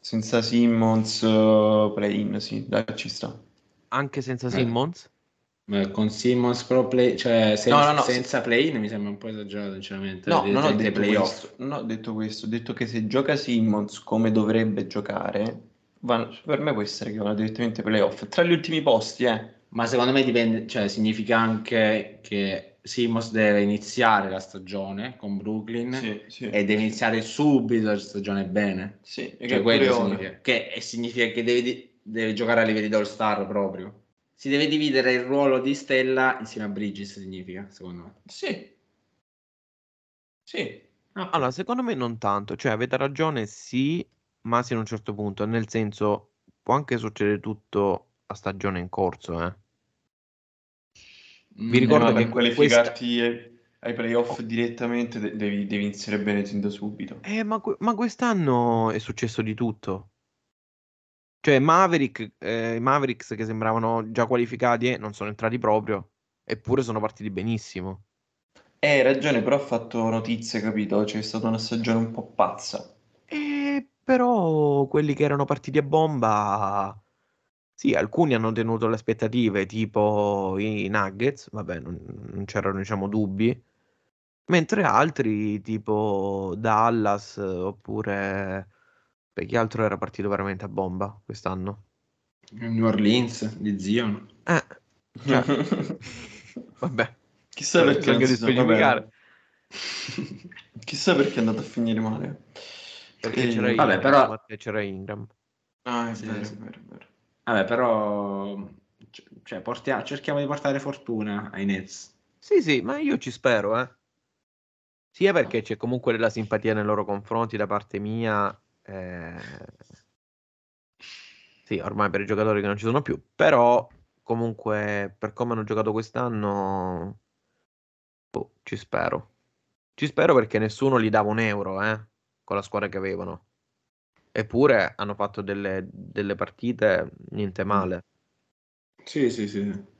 Senza Simmons, eh, play-in, sì, dai, ci sta. Anche senza Eh. Simmons? Ma Con Simmons però play, cioè sen- No, no, no, senza play-in mi sembra un po' esagerato, sinceramente. No, non ho detto playoff. questo, non ho detto questo, ho detto che se gioca Simmons come dovrebbe giocare, vanno- per me può essere che vanno direttamente playoff, tra gli ultimi posti, eh. Ma secondo me dipende, cioè significa anche che Simmons deve iniziare la stagione con Brooklyn Sì, sì. e deve iniziare subito la stagione bene. Sì, Cioè, che quello significa che, significa che deve, deve giocare a livelli di All-Star proprio. Si deve dividere il ruolo di Stella insieme a Bridges, significa, secondo me. Sì. Sì. Allora, secondo me non tanto, cioè avete ragione, sì, ma sino a un certo punto, nel senso può anche succedere tutto a stagione in corso, eh. Vi Mm, ricordo Eh, che per qualificarti ai- ai playoff direttamente de- devi, devi iniziare bene sin da subito. Eh, ma, ma quest'anno è successo di tutto. Cioè, Maverick, eh, i Mavericks che sembravano già qualificati, eh, non sono entrati proprio, eppure sono partiti benissimo. Eh, hai ragione, però ha fatto notizie, capito? C'è stata una stagione un po' pazza. E però quelli che erano partiti a bomba, sì, alcuni hanno tenuto le aspettative, tipo i Nuggets, vabbè, non, non c'erano, diciamo, dubbi, mentre altri, tipo Dallas, oppure... Beh, chi altro era partito veramente a bomba quest'anno? New Orleans di Zion. Eh, cioè, vabbè, Chissà perché non di specificare. Chissà perché è andato a finire male. Perché Eh, c'era Ingram, vabbè, però- perché c'era Ingram. Ah, è Sì, vero, è vero, è vero. Vabbè, però cioè, portia- cerchiamo di portare fortuna ai Nets. Sì, sì, ma io ci spero, eh. Sia perché c'è comunque della simpatia nei loro confronti da parte mia. eh, Sì, ormai per i giocatori che non ci sono più, però comunque per come hanno giocato quest'anno, boh, ci spero. Ci spero perché nessuno gli dava un euro, eh, con la squadra che avevano. Eppure hanno fatto delle, delle partite niente male. Sì, sì, sì.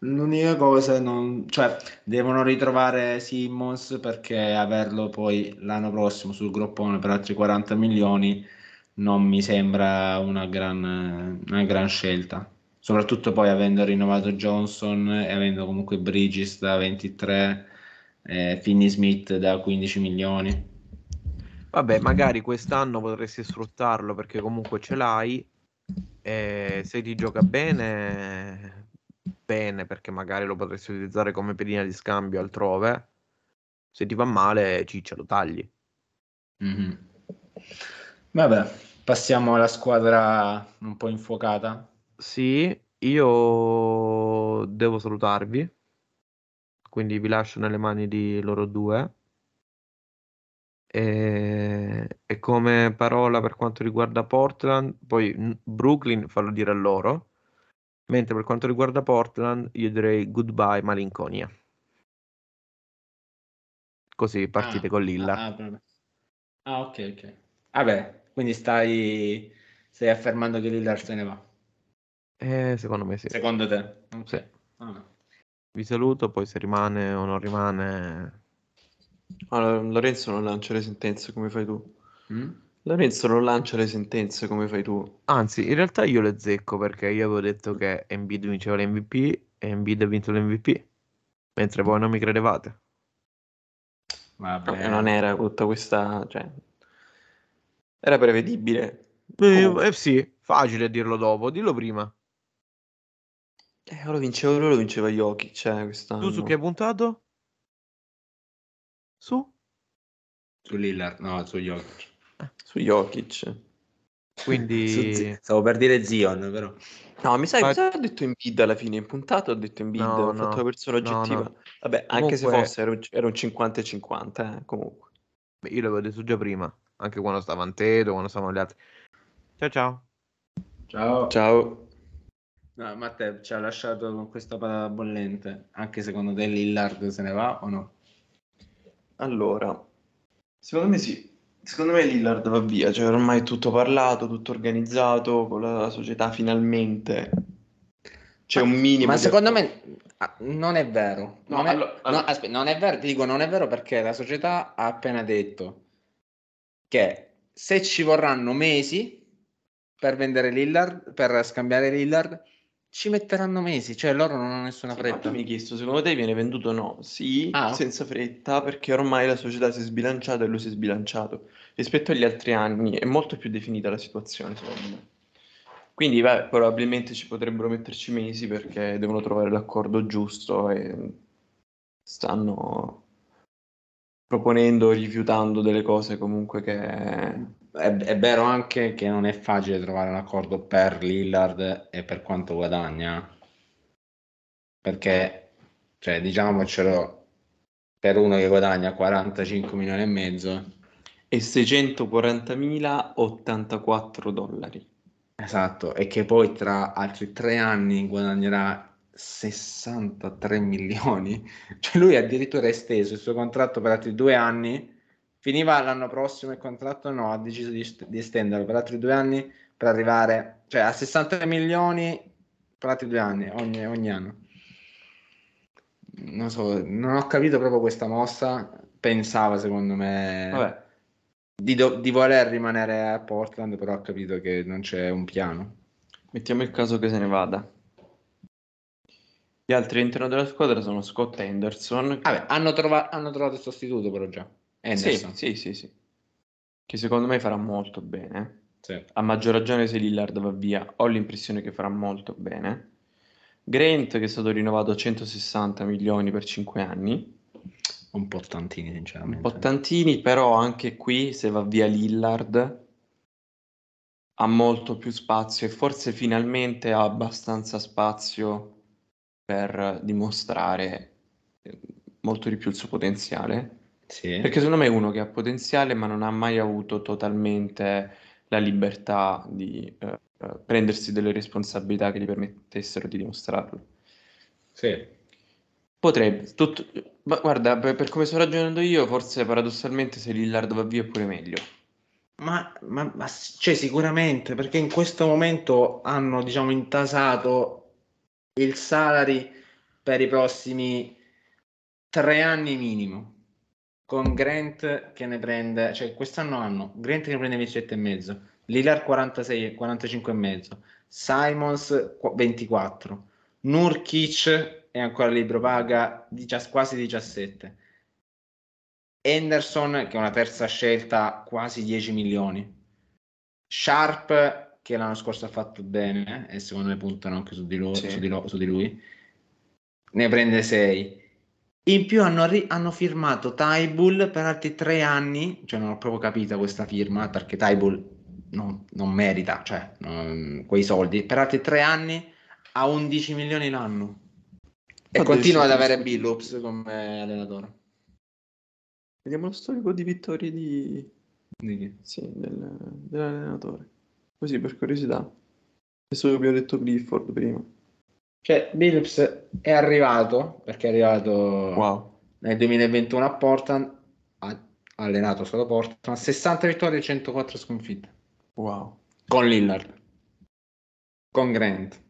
L'unica cosa, non... cioè, devono ritrovare Simmons perché averlo poi l'anno prossimo sul groppone per altri 40 milioni non mi sembra una gran, una gran scelta. Soprattutto poi avendo rinnovato Johnson e avendo comunque Bridges da 23, eh, Finney Smith da 15 milioni. Vabbè, magari quest'anno potresti sfruttarlo perché comunque ce l'hai. E se ti gioca bene, bene, perché magari lo potresti utilizzare come pedina di scambio altrove. Se ti va male, ciccia, lo tagli. Mhm. Vabbè, passiamo alla squadra un po' infuocata. Sì, io devo salutarvi, quindi vi lascio nelle mani di loro due. E, e come parola per quanto riguarda Portland, poi Brooklyn fallo dire a loro, mentre per quanto riguarda Portland io direi goodbye malinconia. Così partite Ah, con Lillard. Ah, ah. Ah, ok, ok. Vabbè, quindi stai, stai affermando che Lillard se ne va. Eh, secondo me sì. Secondo te? Ok. Sì. Vi saluto, poi se rimane o non rimane... Allora, Lorenzo non lancia le sentenze come fai tu. Mm? Lorenzo non lancia le sentenze come fai tu. Anzi, in realtà io le zecco perché io avevo detto che Embiid vinceva l'MVP e Embiid ha vinto l'MVP, mentre voi non mi credevate. Vabbè. Eh, non era tutta questa... Cioè, era prevedibile. Eh, eh sì, facile dirlo dopo, dillo prima. Eh, ora vinceva lui, lo vinceva Jokic, cioè, quest'anno. Tu su che hai puntato? Su? Su Lillard, no, su Jokic. Su Jokic. Quindi... Stavo per dire Zion, però. No, mi sa Ma- mi sa che ho detto in bid alla fine, in puntata ho detto in bid, No, ho no, fatto la persona oggettiva. no. Vabbè, anche se Comunque- fosse era un, era un 50 e 50, eh, comunque. Beh, io l'avevo detto già prima, anche quando stava Antedo, quando stavano gli altri. Ciao ciao. Ciao. Ciao. No, Matteo ci ha lasciato con questa patata bollente. Anche secondo te Lillard se ne va o no? Allora, secondo me sì. Secondo me Lillard va via, cioè ormai è tutto parlato, tutto organizzato, con la società finalmente c'è un minimo Ma secondo me ah, non è vero. No, non, è, allora- no, allora- aspetta, non è vero, ti dico non è vero perché la società ha appena detto che se ci vorranno mesi per vendere Lillard, per scambiare Lillard, ci metteranno mesi, cioè loro non hanno nessuna Sì, fretta. mi hai chiesto, secondo te viene venduto o no? Sì, Ah. senza fretta, perché ormai la società si è sbilanciata e lui si è sbilanciato. Rispetto agli altri anni è molto più definita la situazione, secondo me. Quindi, beh, probabilmente ci potrebbero metterci mesi perché devono trovare l'accordo giusto e stanno proponendo, rifiutando delle cose comunque che... È, è vero anche che non è facile trovare un accordo per Lillard e per quanto guadagna, perché, cioè, diciamocelo, per uno che guadagna 45 milioni e mezzo, E 640.084 dollari. esatto, e che poi tra altri tre anni guadagnerà 63 milioni, cioè lui addirittura ha esteso il suo contratto per altri due anni, finiva l'anno prossimo il contratto, no, ha deciso di, di estenderlo per altri due anni per arrivare, cioè a 60 milioni per altri due anni, ogni, ogni anno. Non so, non ho capito proprio questa mossa, pensava secondo me Vabbè, di, do- di voler rimanere a Portland, però ho capito che non c'è un piano. mettiamo il caso che se ne vada. Gli altri all'interno della squadra sono Scott Henderson. Vabbè, hanno, trova- hanno trovato il sostituto però già. Sì, Henderson. sì, sì, sì. Che secondo me farà molto bene. Sì. A maggior ragione se Lillard va via, ho l'impressione che farà molto bene. Grant che è stato rinnovato a 160 milioni per 5 anni. Un po' tantini, sinceramente. Un po' tantini, però anche qui se va via Lillard ha molto più spazio e forse finalmente ha abbastanza spazio per dimostrare eh, molto di più il suo potenziale. Sì. Perché secondo me è uno che ha potenziale, ma non ha mai avuto totalmente la libertà di eh, eh, prendersi delle responsabilità che gli permettessero di dimostrarlo. Sì. Potrebbe, tutto- ma guarda, per, per come sto ragionando io, forse paradossalmente se Lillard va via è pure meglio. Ma, ma, ma cioè, sicuramente, perché in questo momento hanno, diciamo, intasato il salary per i prossimi tre anni minimo. Con Grant che ne prende, cioè quest'anno hanno Grant che ne prende 27 e mezzo, Lillard 46, 45 e mezzo, Simons qu- 24, Nurkic è ancora libero, paga quasi 17. Henderson, che è una terza scelta, quasi 10 milioni. Sharp, che l'anno scorso ha fatto bene, e secondo me puntano anche su di, lo- Sì. su di lo- su di lui, ne prende 6. In più hanno, ri- hanno firmato Tybull per altri tre anni, cioè non ho proprio capito questa firma, perché Tybull non, non merita cioè, non- quei soldi, per altri tre anni a 11 milioni l'anno. E Fa continua ad avere Billups come allenatore. Vediamo lo storico di vittorie di... Di chi? sì, del- dell'allenatore. Così per curiosità. Adesso che abbiamo detto Clifford prima. Cioè, Billups è arrivato, perché è arrivato Wow. nel 2021 a Portland, ha allenato solo Portland, 60 vittorie e 104 sconfitte, Wow. con Lillard, con Grant,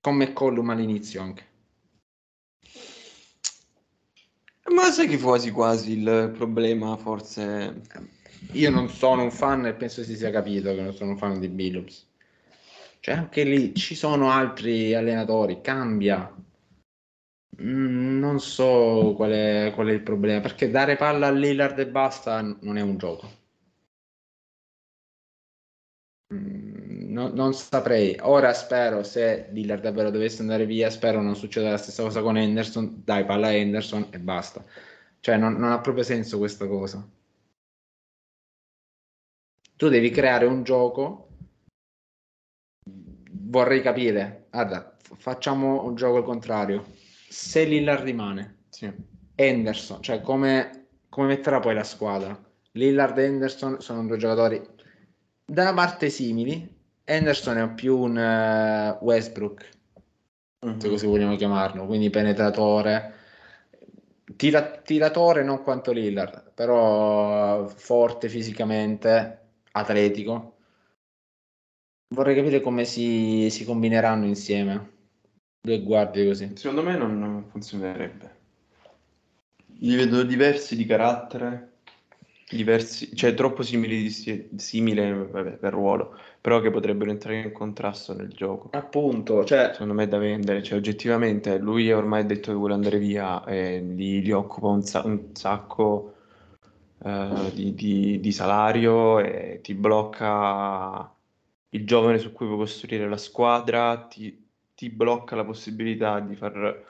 con McCollum all'inizio anche. Ma sai che quasi quasi il problema forse... Io non sono un fan e penso si sia capito che non sono un fan di Billups. Cioè, anche lì ci sono altri allenatori, cambia. Mm, non so qual è, qual è il problema, perché dare palla a Lillard e basta non è un gioco. Mm, no- non saprei. Ora spero, se Lillard davvero dovesse andare via, spero non succeda la stessa cosa con Henderson. Dai palla a Henderson e basta. Cioè, non, non ha proprio senso questa cosa. Tu devi creare un gioco. Vorrei capire, guarda, facciamo un gioco al contrario. Se Lillard rimane, Sì. Henderson, cioè come, come metterà poi la squadra? Lillard e Henderson sono due giocatori da una parte simili. Henderson è più un eh, Westbrook, Mhm. se così vogliamo chiamarlo, quindi penetratore, tira- tiratore non quanto Lillard, però forte fisicamente, atletico. Vorrei capire come si, si combineranno insieme. Due guardie così. Secondo me non, non funzionerebbe. Li vedo diversi di carattere, diversi, cioè troppo simili di simile vabbè, per ruolo, però che potrebbero entrare in contrasto nel gioco. Appunto, cioè, Secondo me è da vendere, cioè oggettivamente lui ormai ha detto che vuole andare via e gli, gli occupa un, sa- un sacco eh, di, di- di salario e ti blocca il giovane su cui puoi costruire la squadra, ti, ti blocca la possibilità di far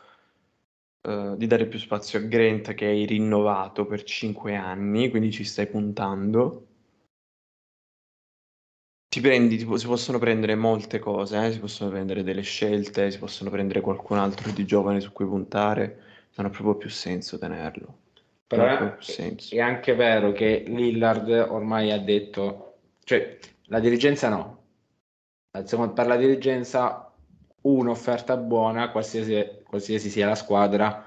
eh, di dare più spazio a Grant che hai rinnovato per 5 anni, quindi ci stai puntando. Ti prendi, tipo, si possono prendere molte cose, eh, Si possono prendere delle scelte, si possono prendere qualcun altro di giovane su cui puntare, non ha proprio più senso tenerlo. Però è, è anche vero che Lillard ormai ha detto, cioè la dirigenza no, Per la dirigenza un'offerta buona, qualsiasi, qualsiasi sia la squadra,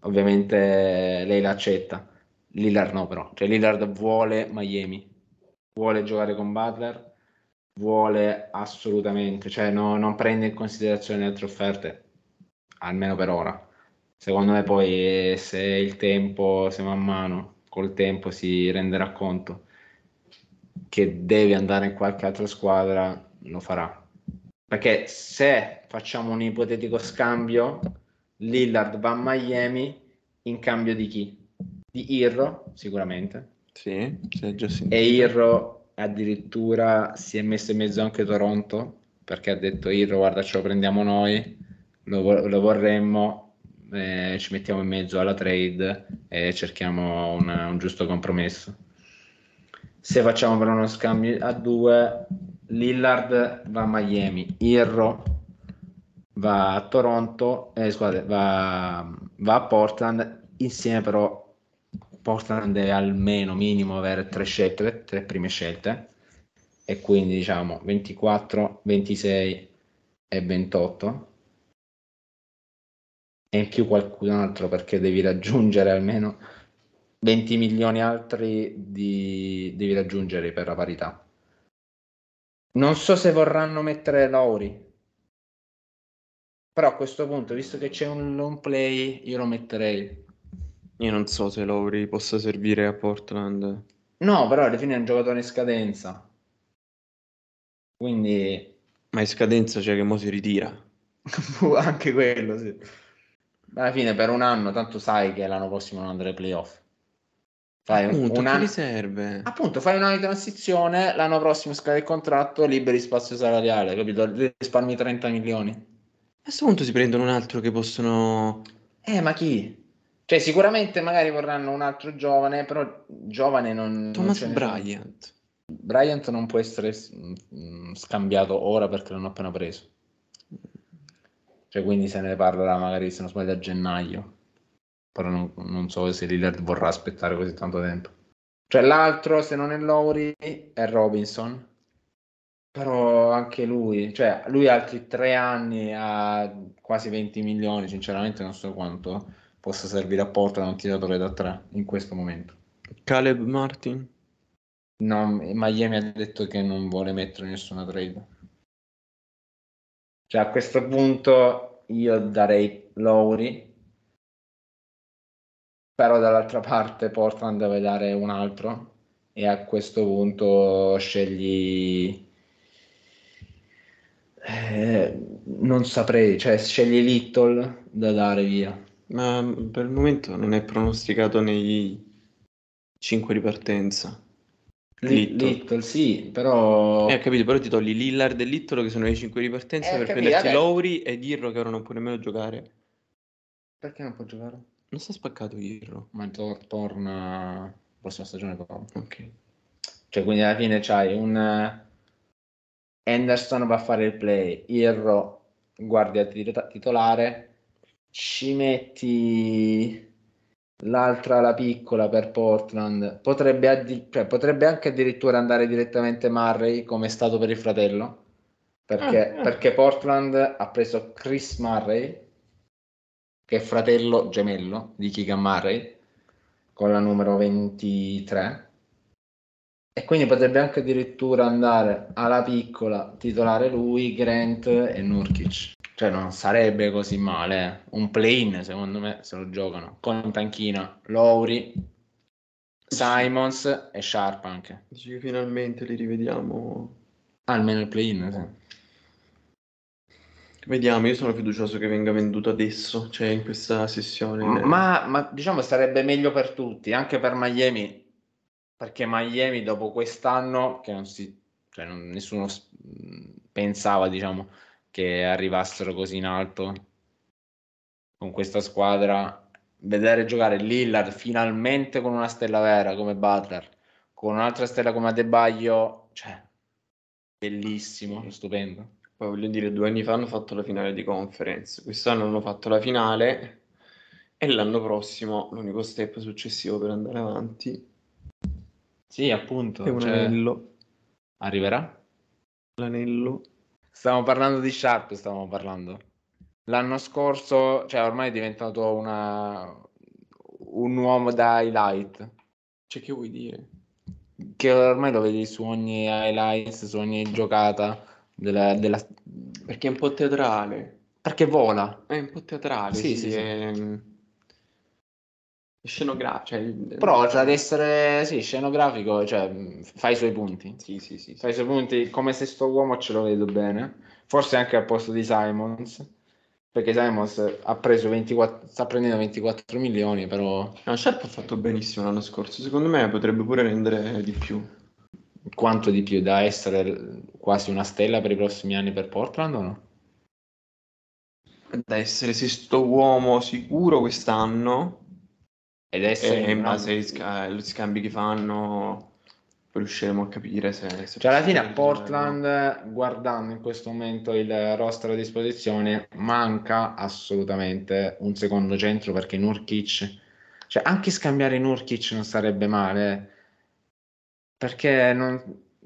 ovviamente lei l'accetta. Lillard no però, cioè Lillard vuole Miami, vuole giocare con Butler, vuole assolutamente, cioè no- non prende in considerazione altre offerte, almeno per ora. Secondo me poi se il tempo, se man mano, col tempo si renderà conto che deve andare in qualche altra squadra, lo farà. Perché se facciamo un ipotetico scambio, Lillard va a Miami in cambio di chi? Di Irro, sicuramente. Sì, si è già sentito. E Irro addirittura si è messo in mezzo anche Toronto, perché ha detto Irro, guarda, ce lo prendiamo noi, lo, lo vorremmo, eh, ci mettiamo in mezzo alla trade e cerchiamo una- un giusto compromesso. Se facciamo però uno scambio a due, Lillard va a Miami, Irro va a Toronto, eh, scusate, va, va a Portland, insieme però Portland deve almeno minimo avere tre scelte, tre prime scelte, e quindi diciamo 24, 26 e 28 e in più qualcun altro perché devi raggiungere almeno 20 milioni altri di... devi raggiungere per la parità. Non so se vorranno mettere Lauri, però a questo punto, visto che c'è un long play, io lo metterei. Io non so se Lowry possa servire a Portland. No, però alla fine è un giocatore in scadenza. Quindi Ma in scadenza c'è che mo si ritira. anche quello, sì. Alla fine per un anno, tanto sai che l'anno prossimo non andrà ai playoff. Fai un, Appunto, un che anno... gli serve? Appunto, fai un anno di transizione, l'anno prossimo scade il contratto, liberi spazio salariale, capito? Risparmi 30 milioni. A questo punto si prendono un altro che possono... Eh, ma chi? Cioè, sicuramente magari vorranno un altro giovane, però giovane non... non Thomas sono. Bryant. Bryant non può essere mm, scambiato ora perché l'hanno appena preso. Cioè, quindi se ne parlerà magari, se non sbaglio, a gennaio. Però non, non so se Lillard vorrà aspettare così tanto tempo. Cioè, l'altro, se non è Lowry, è Robinson. Però anche lui, cioè, lui ha altri tre anni a quasi 20 milioni. Sinceramente, non so quanto possa servire a Portland un tiratore da tre in questo momento. Caleb Martin. No, Miami ha detto che non vuole mettere nessuna trade. Cioè, a questo punto io darei Lowry, però dall'altra parte Portland deve dare un altro e a questo punto scegli... Eh, non saprei, cioè scegli Little da dare via. Ma per il momento non è pronosticato nei 5 di partenza. Li- Little. Little, sì, però... Eh, ho capito, però ti togli Lillard e Littolo che sono i 5 di partenza Eh, per capito, prenderti vabbè. Lowry e Dirro che ora non può nemmeno giocare. Perché non può giocare? Non sta spaccato Dirro. Ma tor- torna... prossima stagione torna. Ok. Cioè, quindi alla fine c'hai un Henderson va a fare il play, Irro guardia tit- titolare, ci metti l'altra, la piccola per Portland, potrebbe, addi- cioè, potrebbe anche addirittura andare direttamente Murray come è stato per il fratello, perché, Ah, ah. perché Portland ha preso Chris Murray, che è fratello gemello di Keegan Murray, con la numero 23. E quindi potrebbe anche addirittura andare alla piccola, titolare lui, Grant e Nurkic. Cioè non sarebbe così male. eh. Un play-in, secondo me, se lo giocano. Con in panchina Lowry, Simons e Sharp anche. Dici che finalmente li rivediamo. Almeno il play-in, sì. Vediamo, io sono fiducioso che venga venduto adesso, cioè in questa sessione. Ma, ma diciamo sarebbe meglio per tutti, anche per Miami, perché Miami dopo quest'anno, che non si, cioè non- nessuno pensava, diciamo, che arrivassero così in alto con questa squadra, vedere giocare Lillard finalmente con una stella vera come Butler, con un'altra stella come Adebayo, cioè, bellissimo, stupendo. Poi voglio dire, due anni fa hanno fatto la finale di conference, quest'anno hanno fatto la finale e l'anno prossimo l'unico step successivo per andare avanti Sì, appunto, è un cioè, anello. arriverà? L'anello. Stiamo parlando di Sharp, stavamo parlando. L'anno scorso, cioè ormai è diventato una, un uomo da highlight, Cioè, che vuoi dire? che ormai lo vedi su ogni highlights, su ogni giocata della, della- Perché è un po' teatrale. Perché vola. È un po' teatrale, Sì, sì, sì. È... scenografico. Cioè... Però c'è ad essere, sì, scenografico, cioè fa i suoi punti. Sì, sì, sì. sì. Fa i suoi punti come se sto uomo ce lo vedo bene. Forse anche al posto di Simons. Perché Simons ha preso 24, sta prendendo 24 milioni, però No, Sharp ha fatto benissimo l'anno scorso. Secondo me potrebbe pure rendere di più. Quanto di più da essere quasi una stella per i prossimi anni per Portland o no? Da essere sesto uomo sicuro quest'anno. Ed essere E in base agli agli scambi che fanno, poi riusciremo a capire se. se Cioè alla fine a. Portland, guardando in questo momento il roster a disposizione, manca assolutamente un secondo centro perché Nurkic, cioè anche scambiare Nurkic non sarebbe male, perché non,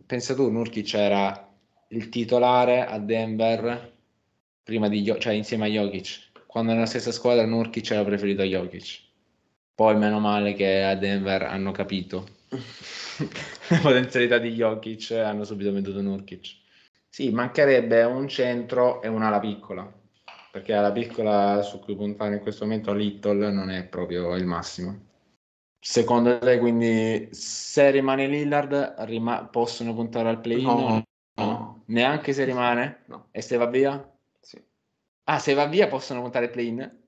pensa tu, Nurkic era il titolare a Denver prima di, cioè insieme a Jokic, quando nella stessa squadra Nurkic era preferito a Jokic. Poi meno male che a Denver hanno capito la potenzialità di Jokic e hanno subito venduto Nurkic. Sì, mancherebbe un centro e un'ala piccola, perché la piccola su cui puntare in questo momento Little non è proprio il massimo. Secondo te, quindi, se rimane Lillard, rima- possono puntare al play-in? No, no. Neanche se rimane? No, E se va via? sì. Ah, se va via possono puntare al play-in?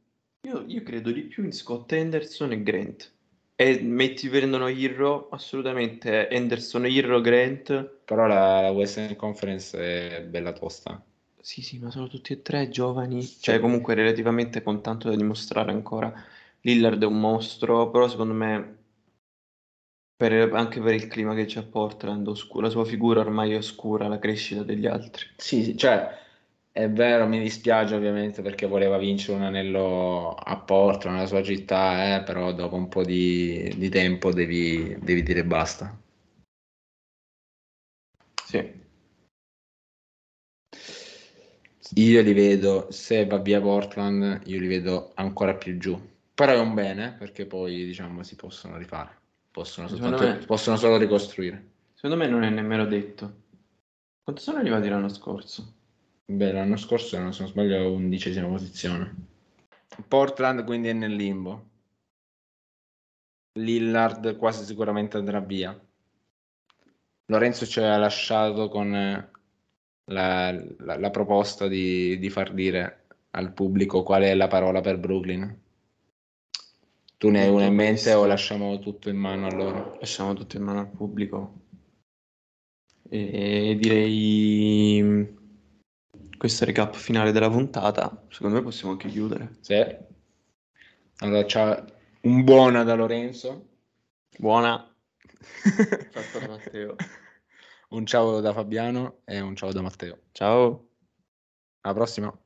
Io, io credo di più in Scott Henderson e Grant. E metti prendono Irro, assolutamente Henderson, Irro, Grant. Però la, la Western Conference è bella tosta. Sì, sì, ma sono tutti e tre giovani. Cioè, comunque relativamente con tanto da dimostrare ancora. Lillard è un mostro, però secondo me per- anche per il clima che c'è a Portland, oscu- la sua figura ormai è oscura la crescita degli altri. Sì, sì, cioè è vero, mi dispiace ovviamente perché voleva vincere un anello a Portland, nella sua città, eh, però dopo un po' di, di tempo devi, devi dire basta. Sì. Io li vedo, se va via Portland, io li vedo ancora più giù. Però è un bene perché poi diciamo si possono rifare, possono, soltanto- me- possono solo ricostruire. Secondo me non è nemmeno detto. Quanto sono arrivati l'anno scorso? Beh, l'anno scorso, non se non sbaglio, undicesima posizione. Portland quindi è nel limbo. Lillard quasi sicuramente andrà via. Lorenzo ci ha lasciato con eh, la, la- la proposta di, di far dire al pubblico qual è la parola per Brooklyn. Tu ne hai una in mente o lasciamo tutto in mano a loro? Lasciamo tutto in mano al pubblico. E direi questo recap finale della puntata. Secondo me possiamo anche chiudere. Sì. Allora, c'ha un buona da Lorenzo. Buona. Fatto da Matteo. un ciao da Fabiano e un ciao da Matteo. Ciao. Alla prossima.